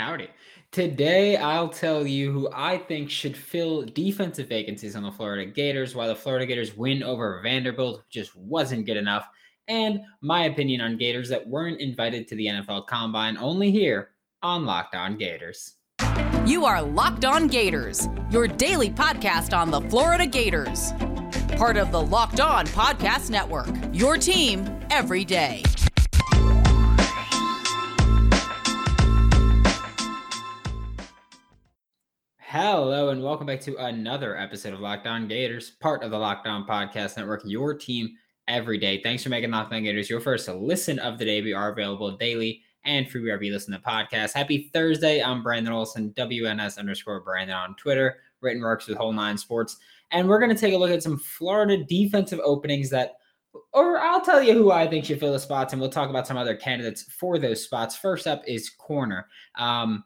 Howdy. Today, I'll tell you who I think should fill defensive vacancies on the Florida Gators, why the Florida Gators win over Vanderbilt just wasn't good enough, and my opinion on Gators that weren't invited to the NFL Combine only here on Locked On Gators. You are Locked On Gators, your daily podcast on the Florida Gators. Part of the Locked On Podcast Network, your team every day. Hello and welcome back to another episode of Locked On Gators, part of the Locked On Podcast Network, your team every day. Thanks for making Locked On Gators your first listen of the day. We are available daily and free wherever you listen to podcasts. Happy Thursday. I'm Brandon Olson, WNS underscore Brandon on Twitter, written works with Whole Nine Sports. And we're going to take a look at some Florida defensive openings that, or I'll tell you who I think should fill the spots, and we'll talk about some other candidates for those spots. First up is corner. Um,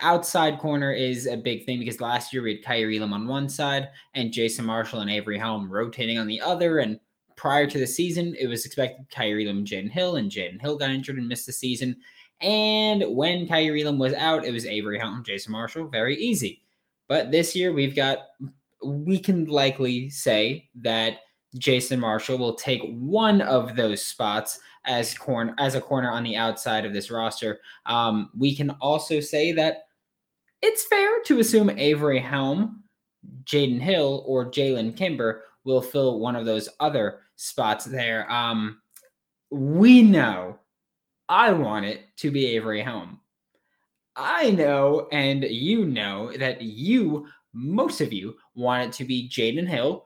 outside corner is a big thing because last year we had Kaiir Elam on one side and Jason Marshall and Avery Helm rotating on the other. And prior to the season, it was expected Kaiir Elam Jaden Hill, and Jaden Hill got injured and missed the season. And when Kaiir Elam was out, it was Avery Helm, Jason Marshall, very easy. But this year we've got, we can likely say that Jason Marshall will take one of those spots as corner as a corner on the outside of this roster. Um, we can also say that it's fair to assume Avery Helm, Jaden Hill, or Jalen Kimber will fill one of those other spots there. Um, we know I want it to be Avery Helm. I know, and you know that you, most of you, want it to be Jaden Hill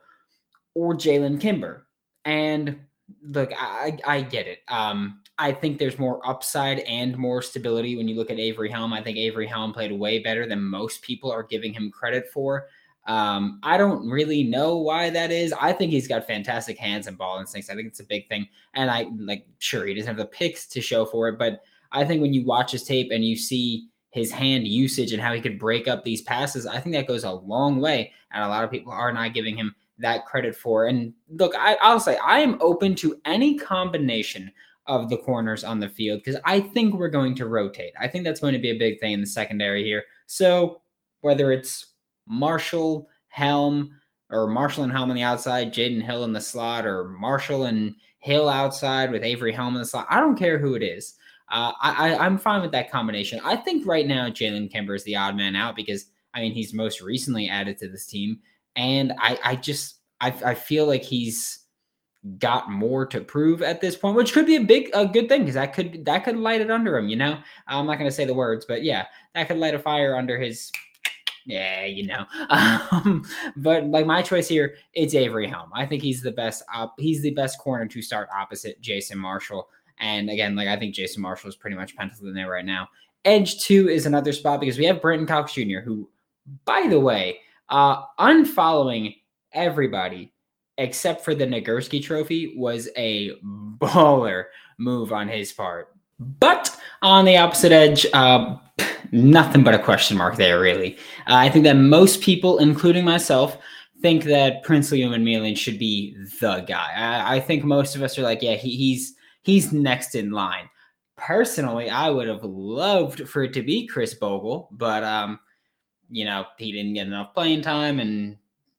or Jalen Kimber. And look, I I get it. Um, I think there's more upside and more stability when you look at Avery Helm. I think Avery Helm played way better than most people are giving him credit for. Um, I don't really know why that is. I think he's got fantastic hands and ball instincts. I think it's a big thing. And I like sure he doesn't have the picks to show for it, but I think when you watch his tape and you see his hand usage and how he could break up these passes, I think that goes a long way. And a lot of people are not giving him that credit for. And look, I, I'll say I am open to any combination of the corners on the field because I think we're going to rotate. I think that's going to be a big thing in the secondary here. So whether it's Marshall, Helm, or Marshall and Helm on the outside, Jaden Hill in the slot, or Marshall and Hill outside with Avery Helm in the slot, I don't care who it is. Uh, I, I, am fine with that combination. I think right now Jalen Kimber is the odd man out because I mean he's most recently added to this team, and I, I just I, I feel like he's got more to prove at this point, which could be a big a good thing because that could that could light it under him. You know, I'm not going to say the words, but yeah, that could light a fire under his. Yeah, you know. Um, but like my choice here, it's Avery Helm. I think he's the best. Op- he's the best corner to start opposite Jason Marshall. And again, like I think Jason Marshall is pretty much penciled in there right now. Edge two is another spot because we have Brenton Cox Jr., who, by the way, uh, unfollowing everybody except for the Nagurski trophy, was a baller move on his part. But on the opposite edge, uh, nothing but a question mark there, really. Uh, I think that most people, including myself, think that Princely Umanmielen should be the guy. I, I, think most of us are like, yeah, he, he's he's next in line. Personally, I would have loved for it to be Khris Bogle, but um, you know, he didn't get enough playing time and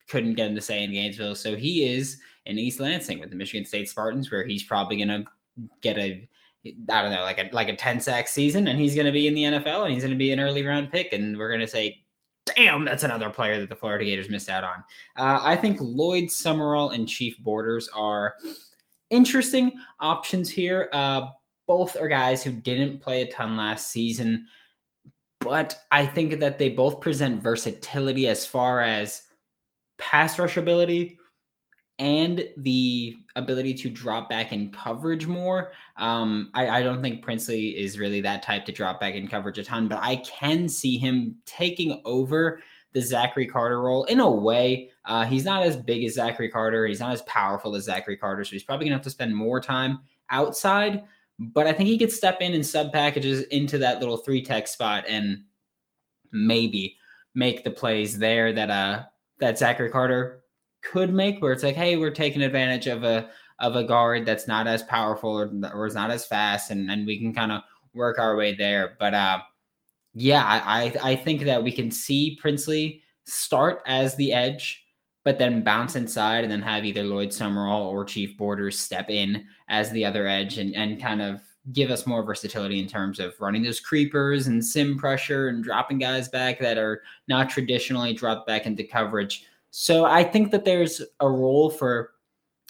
couldn't get him to stay in Gainesville. So he is in East Lansing with the Michigan State Spartans, where he's probably going to get a I don't know, like a like a 10 sack season, and he's going to be in the NFL, and he's going to be an early round pick, and we're going to say, damn, that's another player that the Florida Gators missed out on. Uh, I think Lloyd Summerall and Chief Borders are interesting options here. Uh, both are guys who didn't play a ton last season, but I think that they both present versatility as far as pass rush ability and the ability to drop back in coverage more. Um, I, I, don't think Princely is really that type to drop back in coverage a ton, but I can see him taking over the Zachary Carter role in a way. Uh, he's not as big as Zachary Carter. He's not as powerful as Zachary Carter, so he's probably gonna have to spend more time outside. But I think he could step in and sub packages into that little three tech spot and maybe make the plays there that uh that Zachary Carter could make, where it's like, hey, we're taking advantage of a of a guard that's not as powerful or, or is not as fast, and, and we can kind of work our way there. But uh, Yeah, I, I, think that we can see Princely start as the edge, but then bounce inside and then have either Lloyd Summerall or Chief Borders step in as the other edge and, and kind of give us more versatility in terms of running those creepers and sim pressure and dropping guys back that are not traditionally dropped back into coverage. So I think that there's a role for,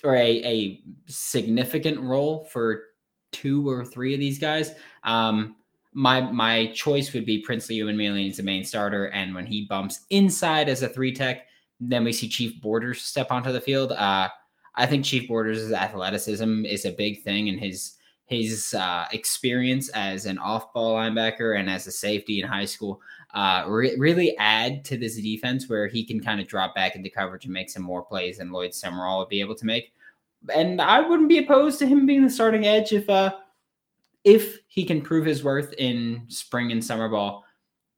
or a, a significant role for two or three of these guys. Um, my my choice would be Princely Umanmielen as the main starter, and when he bumps inside as a three tech, then we see Chief Borders step onto the field. Uh, I think Chief Borders' athleticism is a big thing, and his his uh, experience as an off-ball linebacker and as a safety in high school uh, re- really add to this defense where he can kind of drop back into coverage and make some more plays than Lloyd Summerall would be able to make. And I wouldn't be opposed to him being the starting edge if uh, if he can prove his worth in spring and summer ball.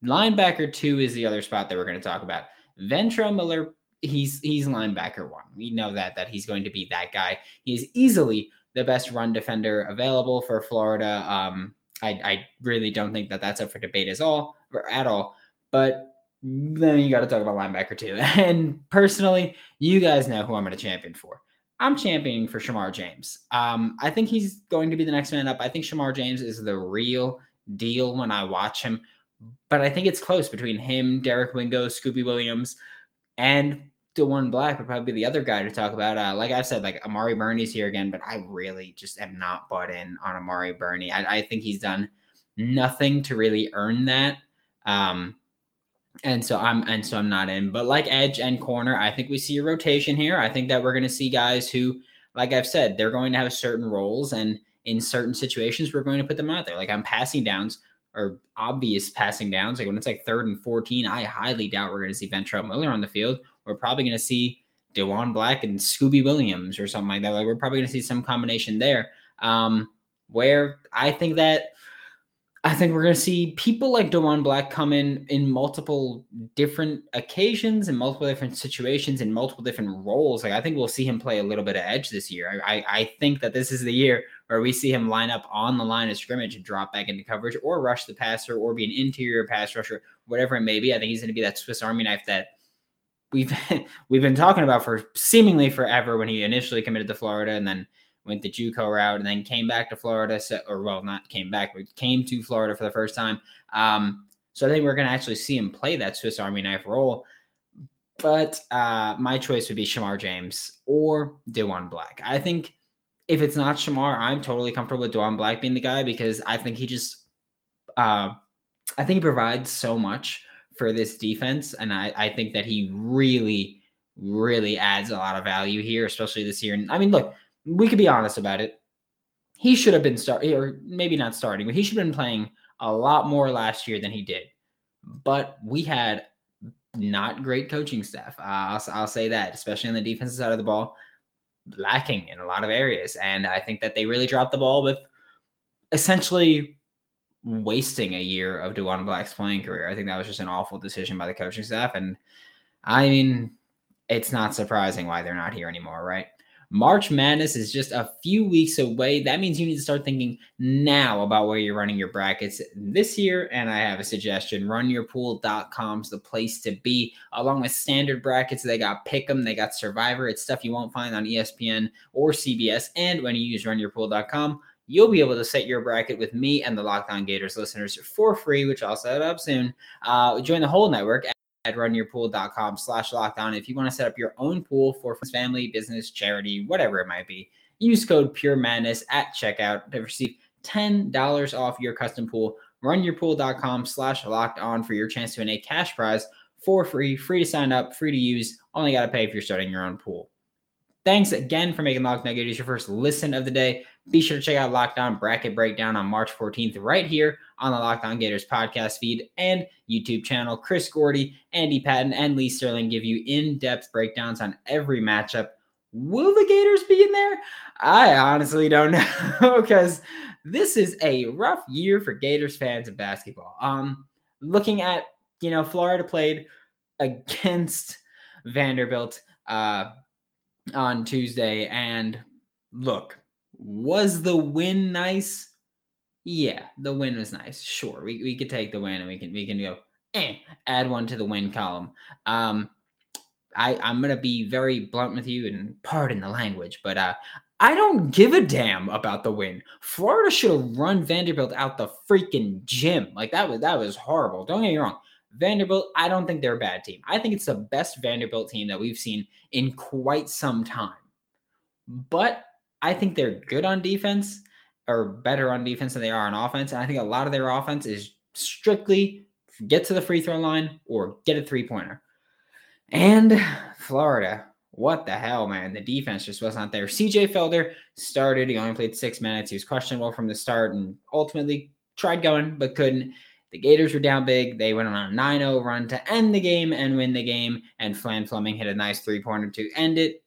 Linebacker two is the other spot that we're going to talk about. Ventrell Miller, he's he's linebacker one. We know that that he's going to be that guy. He is easily the best run defender available for Florida. Um, I, I really don't think that that's up for debate as all or at all. But then you got to talk about linebacker too. And personally, you guys know who I'm going to champion for. I'm championing for Shamar James. Um, I think he's going to be the next man up. I think Shamar James is the real deal when I watch him. But I think it's close between him, Derek Wingo, Scooby Williams, and Diwun Black would probably be the other guy to talk about. Uh, like I said, like Amari Burney's here again, but I really just am not bought in on Amari Burney. I, I think he's done nothing to really earn that. Um, and so I'm and so I'm not in. But like edge and corner, I think we see a rotation here. I think that we're going to see guys who, like I've said, they're going to have certain roles, and in certain situations, we're going to put them out there. Like I'm passing downs or obvious passing downs, like when it's like third and 14, I highly doubt we're going to see Ventrell Miller on the field we're probably going to see Diwun Black and Scooby Williams or something like that. Like we're probably going to see some combination there. Um, where I think that I think we're going to see people like Diwun Black come in in multiple different occasions, in multiple different situations, in multiple different roles. Like I think we'll see him play a little bit of edge this year. I, I think that this is the year where we see him line up on the line of scrimmage and drop back into coverage, or rush the passer, or be an interior pass rusher, whatever it may be. I think he's going to be that Swiss Army knife that we've we've been talking about for seemingly forever when he initially committed to Florida and then went the JUCO route and then came back to Florida. So, or well, not came back, but came to Florida for the first time. Um, so I think we're going to actually see him play that Swiss Army knife role. But uh, my choice would be Shamar James or Diwun Black. I think if it's not Shamar, I'm totally comfortable with Diwun Black being the guy because I think he just, uh, I think he provides so much for this defense. And I, I think that he really, really adds a lot of value here, especially this year. And I mean, look, we could be honest about it. He should have been starting, or maybe not starting, but he should have been playing a lot more last year than he did. But we had not great coaching staff. Uh, I'll, I'll say that, especially on the defensive side of the ball, lacking in a lot of areas. And I think that they really dropped the ball with essentially wasting a year of Diwun Black's playing career. I think that was just an awful decision by the coaching staff. And I mean, it's not surprising why they're not here anymore, right? March Madness is just a few weeks away. That means you need to start thinking now about where you're running your brackets this year. And I have a suggestion runyourpool.com is the place to be. Along with standard brackets, they got Pick'em, they got Survivor. It's stuff you won't find on ESPN or CBS. And when you use runyourpool.com, you'll be able to set your bracket with me and the Locked On Gators listeners for free, which I'll set up soon. Uh, join the whole network at runyourpool.com slash locked on. If you want to set up your own pool for family, business, charity, whatever it might be, use code Pure Madness at checkout to receive $10 off your custom pool. Runyourpool.com slash locked on for your chance to win a cash prize for free, free to sign up, free to use. Only got to pay if you're starting your own pool. Thanks again for making Locked On Gators your first listen of the day. Be sure to check out Locked On Bracket Breakdown on March 14th right here on the Locked On Gators podcast feed and YouTube channel. Chris Gordy, Andy Patton, and Lee Sterling give you in-depth breakdowns on every matchup. Will the Gators be in there? I honestly don't know because this is a rough year for Gators fans of basketball. Um, looking at you know Florida played against Vanderbilt. Uh, on Tuesday. And look, was the win nice? yeah, the win was nice. Sure, we, we could take the win and we can we can go eh, add one to the win column. Um, I I'm gonna be very blunt with you and pardon the language, but uh, I don't give a damn about the win. Florida should have run Vanderbilt out the freaking gym. Like that was that was horrible. Don't get me wrong. Vanderbilt, I don't think they're a bad team. I think it's the best Vanderbilt team that we've seen in quite some time. But I think they're good on defense or better on defense than they are on offense. And I think a lot of their offense is strictly get to the free throw line or get a three pointer. And Florida, what the hell, man? The defense just was not there. CJ Felder started. He only played six minutes. He was questionable from the start and ultimately tried going, but couldn't. The Gators were down big. They went on a 9 0 run to end the game and win the game. And Flan Fleming hit a nice three pointer to end it.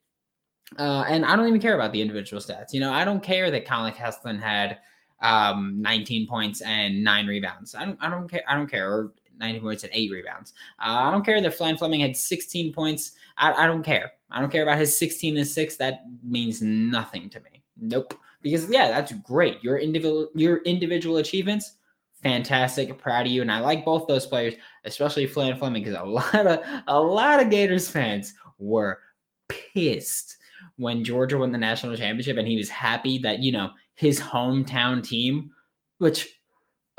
Uh, and I don't even care about the individual stats. You know, I don't care that Colin Castleton had um, 19 points and nine rebounds. I don't, I don't care. I don't care. Or 19 points and eight rebounds. Uh, I don't care that Flan Fleming had 16 points. I, I don't care. I don't care about his 16 and six. That means nothing to me. Nope. Because yeah, that's great. Your individual your individual achievements, fantastic. Proud of you. And I like both those players, especially Flan Fleming, because a lot of a lot of Gators fans were pissed when Georgia won the national championship and he was happy that, you know, his hometown team, which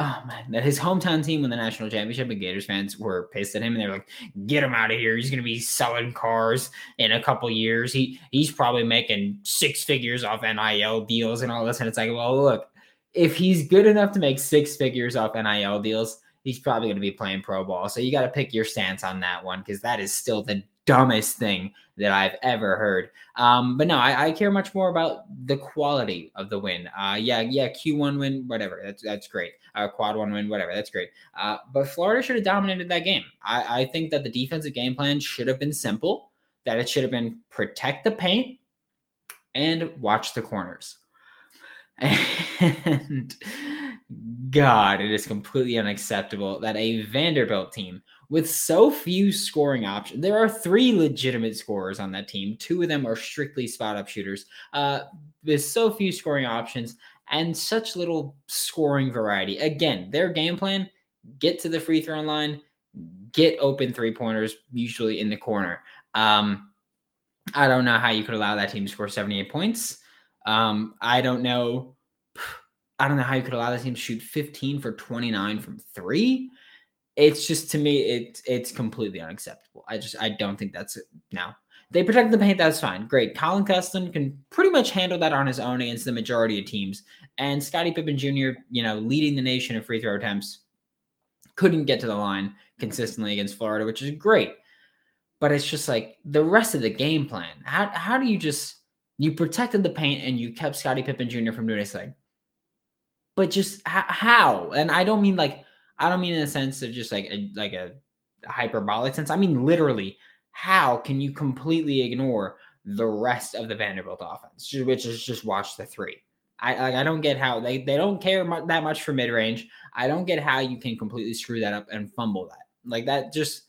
oh man, that his hometown team won the national championship and Gators fans were pissed at him and they're like, get him out of here. He's gonna be selling cars in a couple years. He he's probably making six figures off NIL deals and all this. And it's like, well, look, if he's good enough to make six figures off NIL deals, he's probably gonna be playing pro ball. So you gotta pick your stance on that one because that is still the dumbest thing that I've ever heard. Um, but no, I, I, care much more about the quality of the win. Uh, yeah, yeah, Q1 win, whatever. That's that's great. Uh, quad one win, whatever. That's great. Uh, but Florida should have dominated that game. I, I think that the defensive game plan should have been simple. That it should have been protect the paint and watch the corners. And God, it is completely unacceptable that a Vanderbilt team with so few scoring options. There are three legitimate scorers on that team. Two of them are strictly spot up shooters. Uh, with so few scoring options and such little scoring variety. Again, their game plan get to the free throw line, get open three pointers, usually in the corner. Um, I don't know how you could allow that team to score 78 points. Um, I don't know. I don't know how you could allow that team to shoot 15 for 29 from three it's just to me it it's completely unacceptable. I just I don't think that's it. Now they protect the paint. That's fine. Great. Colin Castleton can pretty much handle that on his own against the majority of teams. And Scottie Pippen Jr., you know, leading the nation in free throw attempts, couldn't get to the line consistently against Florida, which is great. But it's just like the rest of the game plan. How how do you just you protected the paint and you kept Scottie Pippen Jr. from doing anything? But just how? And I don't mean like I don't mean in the sense of just like a like a hyperbolic sense. I mean literally, how can you completely ignore the rest of the Vanderbilt offense, which is just watch the three? I like I don't get how they they don't care mu- that much for mid range. I don't get how you can completely screw that up and fumble that. Like that just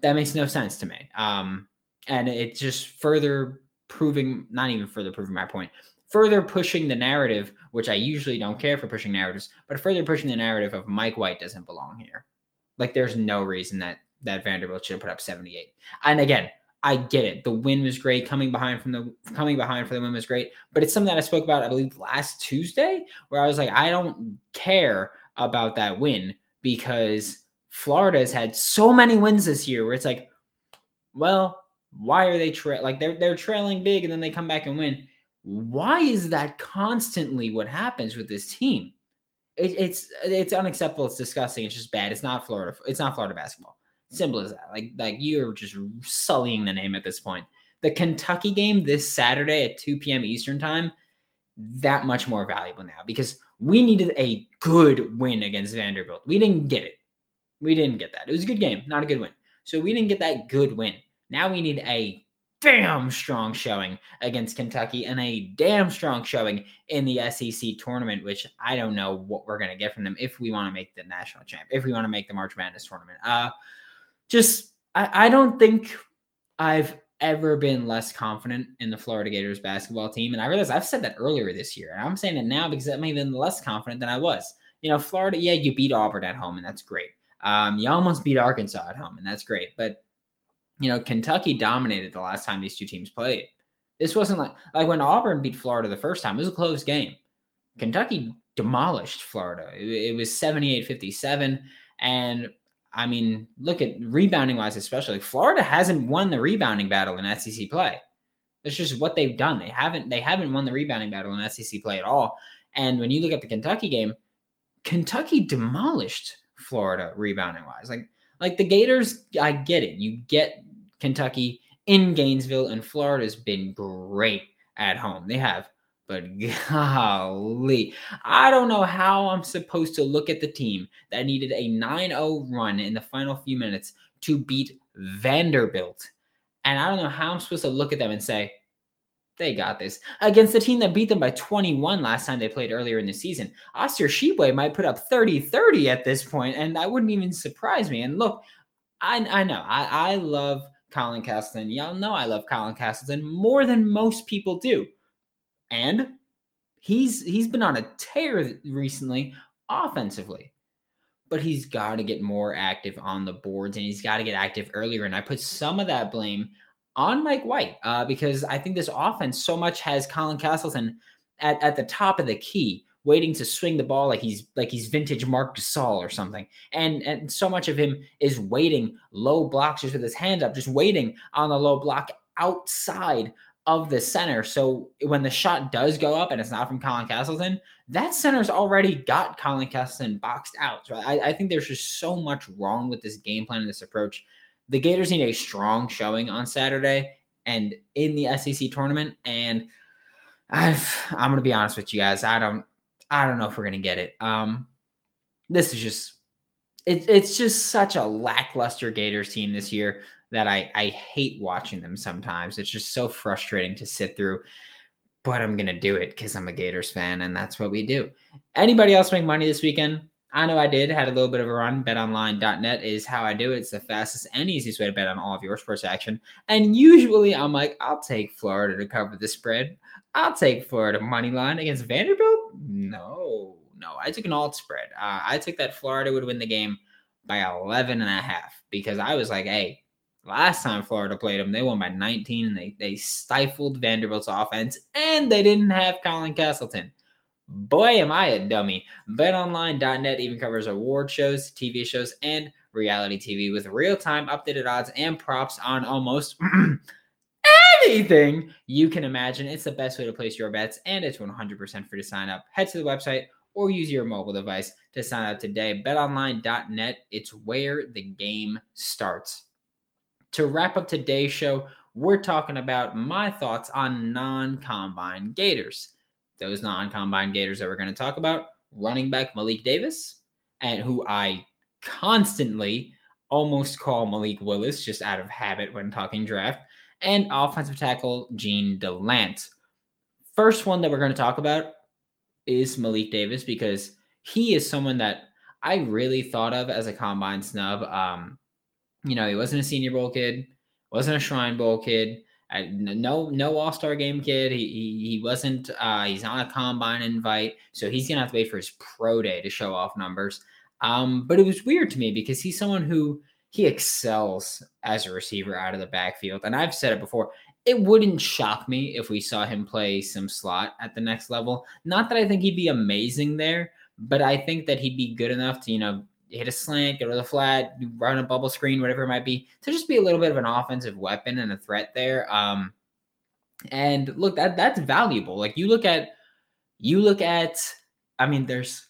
that makes no sense to me. Um, and it's just further proving, not even further proving my point, further pushing the narrative, which I usually don't care for pushing narratives, but further pushing the narrative of Mike White doesn't belong here. Like there's no reason that that Vanderbilt should have put up 78. And again, I get it. The win was great. Coming behind from the coming behind for the win was great. But it's something that I spoke about, I believe, last Tuesday, where I was like, I don't care about that win because Florida has had so many wins this year where it's like, well, why are they tra- like they're they're trailing big and then they come back and win? Why is that constantly what happens with this team? It, it's it's unacceptable. It's disgusting. It's just bad. It's not Florida. It's not Florida basketball. Simple as that. Like like you're just sullying the name at this point. The Kentucky game this Saturday at 2 p.m. Eastern time, that much more valuable now because we needed a good win against Vanderbilt. We didn't get it. We didn't get that. It was a good game, not a good win. So we didn't get that good win. Now we need a damn strong showing against Kentucky and a damn strong showing in the SEC tournament, which I don't know what we're going to get from them if we want to make the national champ, if we want to make the March Madness tournament. Uh, just, I, I don't think I've ever been less confident in the Florida Gators basketball team. And I realize I've said that earlier this year. And I'm saying it now because I'm even less confident than I was. you know, Florida, yeah, you beat Auburn at home, and that's great. Um, you almost beat Arkansas at home, and that's great. But you know, Kentucky dominated the last time these two teams played. This wasn't like like when Auburn beat Florida the first time. It was a close game. Kentucky demolished Florida. It, it was 78-57 and I mean, look at rebounding wise especially. Florida hasn't won the rebounding battle in SEC play. That's just what they've done. They haven't they haven't won the rebounding battle in SEC play at all. And when you look at the Kentucky game, Kentucky demolished Florida rebounding wise. Like like the Gators, I get it. You get Kentucky in Gainesville, and Florida's been great at home. They have, but golly, I don't know how I'm supposed to look at the team that needed a 9 0 run in the final few minutes to beat Vanderbilt. And I don't know how I'm supposed to look at them and say, they got this against the team that beat them by 21 last time they played earlier in the season. Oscar Tshiebwe might put up 30 30 at this point, and that wouldn't even surprise me. And look, I, I know I, I love Colin Castleton. Y'all know I love Colin Castleton more than most people do. And he's he's been on a tear recently offensively. But he's got to get more active on the boards and he's got to get active earlier. And I put some of that blame on Mike White uh, because I think this offense so much has Colin Castleton at, at the top of the key, waiting to swing the ball like he's like he's vintage Marc Gasol or something. And and so much of him is waiting low blocks just with his hand up, just waiting on the low block outside of the center. So when the shot does go up and it's not from Colin Castleton, that center's already got Colin Castleton boxed out. So I, I think there's just so much wrong with this game plan and this approach the Gators need a strong showing on Saturday and in the SEC tournament. And I've, I'm going to be honest with you guys. I don't, I don't know if we're to get it. Um, this is just, it, it's just such a lackluster Gators team this year that I, I hate watching them sometimes. It's just so frustrating to sit through, but I'm to do it because I'm a Gators fan and that's what we do. Anybody else make money this weekend? I know I did, had a little bit of a run. BetOnline.net is how I do it. It's the fastest and easiest way to bet on all of your sports action. And usually I'm like, I'll take Florida to cover the spread. I'll take Florida money line against Vanderbilt. No, no. I took an alt spread. Uh, I took that Florida would win the game by 11 and a half because I was like, hey, last time Florida played them, they won by 19 and they, they stifled Vanderbilt's offense and they didn't have Colin Castleton. Boy, am I a dummy. BetOnline.net even covers award shows, TV shows, and reality TV with real time updated odds and props on almost anything you can imagine. It's the best way to place your bets, and it's 100% free to sign up. Head to the website or use your mobile device to sign up today. BetOnline.net, it's where the game starts. To wrap up today's show, we're talking about my thoughts on non combine Gators those non-combine Gators that we're going to talk about, running back Malik Davis, and who I constantly almost call Malik Willis just out of habit when talking draft, and offensive tackle Jean Delance. First one that we're going to talk about is Malik Davis because he is someone that I really thought of as a combine snub. Um, you know, he wasn't a Senior Bowl kid, wasn't a Shrine Bowl kid, no, no All Star game kid. He, he, he wasn't. Uh, he's not a combine invite, so he's gonna have to wait for his pro day to show off numbers. Um, but it was weird to me because he's someone who he excels as a receiver out of the backfield, and I've said it before. It wouldn't shock me if we saw him play some slot at the next level. Not that I think he'd be amazing there, but I think that he'd be good enough to you know hit a slant, go to the flat, run a bubble screen, whatever it might be, to just be a little bit of an offensive weapon and a threat there. Um, and look, that that's valuable. Like you look at, you look at, I mean, there's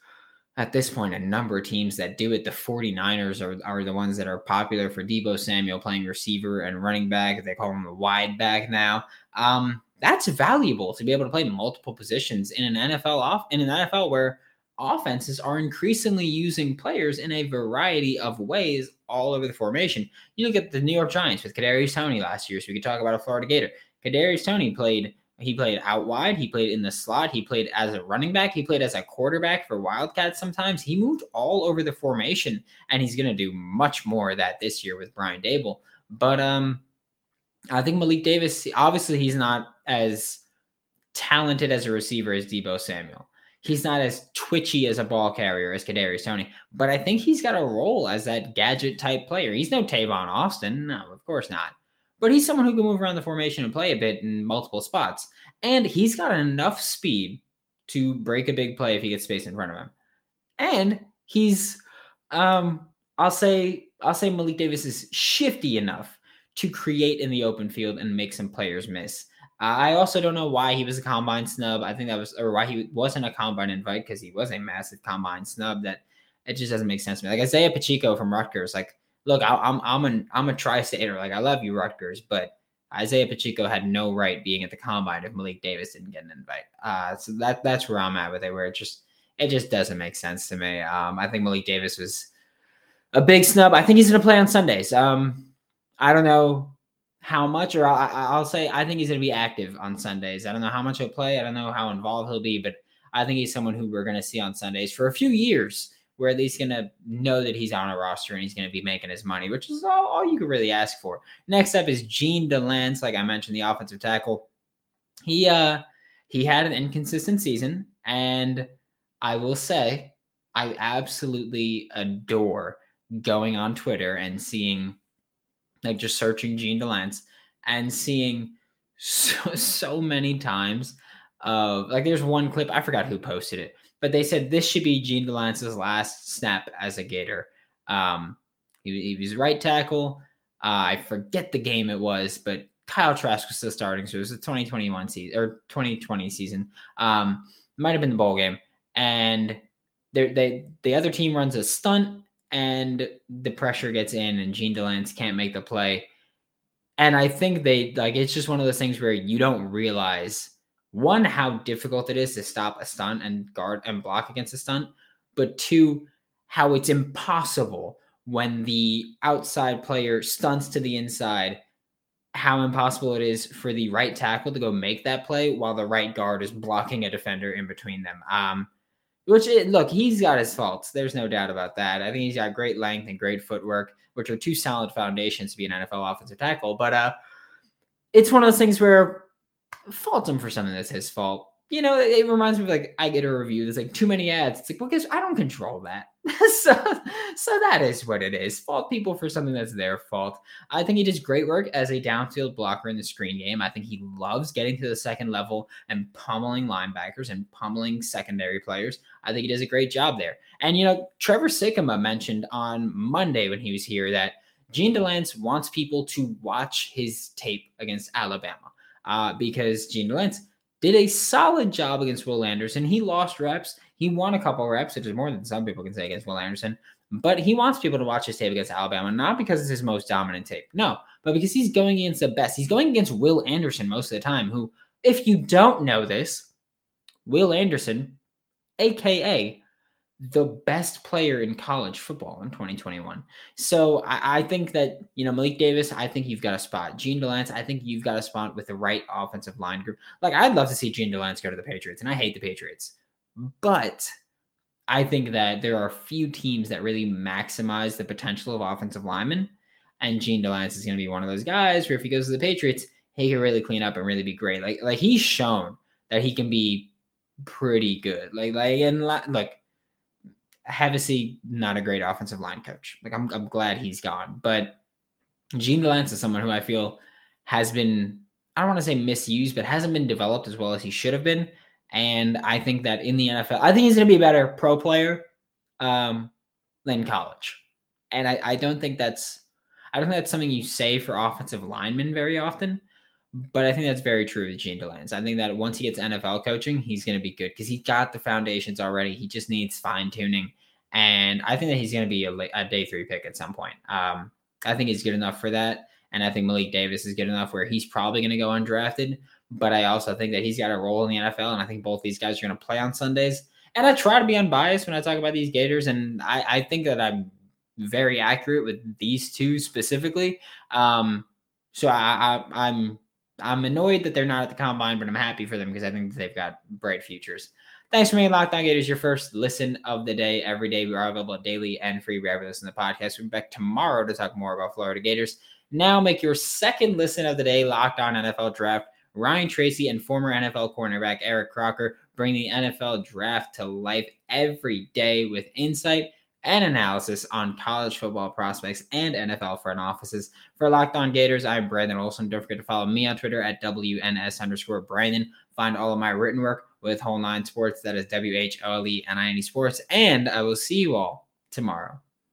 at this point a number of teams that do it. The 49ers are, are the ones that are popular for Deebo Samuel playing receiver and running back. They call him the wide back now. Um, that's valuable to be able to play multiple positions in an NFL off in an NFL where offenses are increasingly using players in a variety of ways all over the formation. You look at the New York Giants with Kadarius Toney last year, so we could talk about a Florida Gator. Kadarius Toney played. He played out wide. He played in the slot. He played as a running back. He played as a quarterback for Wildcats sometimes. He moved all over the formation, and he's going to do much more of that this year with Brian Daboll. But um, I think Malik Davis, obviously, he's not as talented as a receiver as Deebo Samuel he's not as twitchy as a ball carrier as Kadarius Toney, but I think he's got a role as that gadget type player. He's no Tavon Austin, no, of course not, but he's someone who can move around the formation and play a bit in multiple spots, and he's got enough speed to break a big play if he gets space in front of him, and he's, um, I'll say, I'll say Malik Davis is shifty enough to create in the open field and make some players miss. I also don't know why he was a combine snub. I think that was, or why he wasn't a combine invite because he was a massive combine snub. That it just doesn't make sense to me. Like Isaiah Pacheco from Rutgers. Like, look, I, I'm I'm an I'm a tri-stater. Like, I love you, Rutgers, but Isaiah Pacheco had no right being at the combine if Malik Davis didn't get an invite. Uh, so that that's where I'm at with it. Where it just it just doesn't make sense to me. Um, I think Malik Davis was a big snub. I think he's going to play on Sundays. Um, I don't know how much, or I'll, I'll say I think he's going to be active on Sundays. I don't know how much he'll play. I don't know how involved he'll be, but I think he's someone who we're going to see on Sundays for a few years. We're at least going to know that he's on a roster and he's going to be making his money, which is all, all you could really ask for. Next up is Jean Delance, like I mentioned, the offensive tackle. He uh he had an inconsistent season, and I will say I absolutely adore going on Twitter and seeing like just searching Jean Delance and seeing so, so many times of like there's one clip I forgot who posted it, but they said this should be Jean Delance's last snap as a Gator. Um, he, he was right tackle. Uh, I forget the game it was, but Kyle Trask was still starting, so it was the 2021 season or 2020 season. Um, might have been the bowl game, and they the other team runs a stunt and the pressure gets in and Jean Delance can't make the play. And I think they like it's just one of those things where you don't realize one how difficult it is to stop a stunt and guard and block against a stunt, but two how it's impossible when the outside player stunts to the inside how impossible it is for the right tackle to go make that play while the right guard is blocking a defender in between them. Um, which it, look, he's got his faults. There's no doubt about that. I think he's got great length and great footwork, which are two solid foundations to be an NFL offensive tackle. But uh, it's one of those things where fault him for something that's his fault you know, it reminds me of like I get a review. that's like too many ads. It's like, well, because I don't control that. so, so that is what it is. Fault people for something that's their fault. I think he does great work as a downfield blocker in the screen game. I think he loves getting to the second level and pummeling linebackers and pummeling secondary players. I think he does a great job there. And you know, Trevor Sikkema mentioned on Monday when he was here that Jean Delance wants people to watch his tape against Alabama uh, because Jean Delance did a solid job against Will Anderson. He lost reps. He won a couple reps, which is more than some people can say against Will Anderson. But he wants people to watch his tape against Alabama, not because it's his most dominant tape. No, but because he's going against the best. He's going against Will Anderson most of the time, who, if you don't know this, Will Anderson, aka the best player in college football in 2021. So I, I, think that, you know, Malik Davis, I think you've got a spot. Jean Delance, I think you've got a spot with the right offensive line group. Like, I'd love to see Jean Delance go to the Patriots, and I hate the Patriots. But I think that there are few teams that really maximize the potential of offensive linemen. And Jean Delance is going to be one of those guys where if he goes to the Patriots, he can really clean up and really be great. Like, like he's shown that he can be pretty good. Like, like, and like, Hevesy, not a great offensive line coach. Like I'm, I'm glad he's gone. But Jean Delance is someone who I feel has been, I don't want to say misused, but hasn't been developed as well as he should have been. And I think that in the NFL, I think he's going to be a better pro player um, than college. And I, I don't think that's, I don't think that's something you say for offensive linemen very often. But I think that's very true with Jean Delance. I think that once he gets NFL coaching, he's going to be good because he's got the foundations already. He just needs fine tuning. And I think that he's going to be a, a, day three pick at some point. Um, I think he's good enough for that. And I think Malik Davis is good enough where he's probably going to go undrafted. But I also think that he's got a role in the NFL. And I think both these guys are going to play on Sundays. And I try to be unbiased when I talk about these Gators. And I, I think that I'm very accurate with these two specifically. Um, so I, I, I'm I'm annoyed that they're not at the combine, but I'm happy for them because I think they've got bright futures. Thanks for making Locked On Gators your first listen of the day. Every day we are available daily and free wherever you listen to the podcast. We'll be back tomorrow to talk more about Florida Gators. Now make your second listen of the day Locked On NFL Draft. Ryan Tracy and former NFL cornerback Eric Crocker bring the NFL draft to life every day with insight and analysis on college football prospects and NFL front offices. For Locked On Gators, I'm Brandon Olson. Don't forget to follow me on Twitter at WNS underscore Brandon. Find all of my written work with Whole Nine Sports. That is W H O L E N I N E Sports. And I will see you all tomorrow.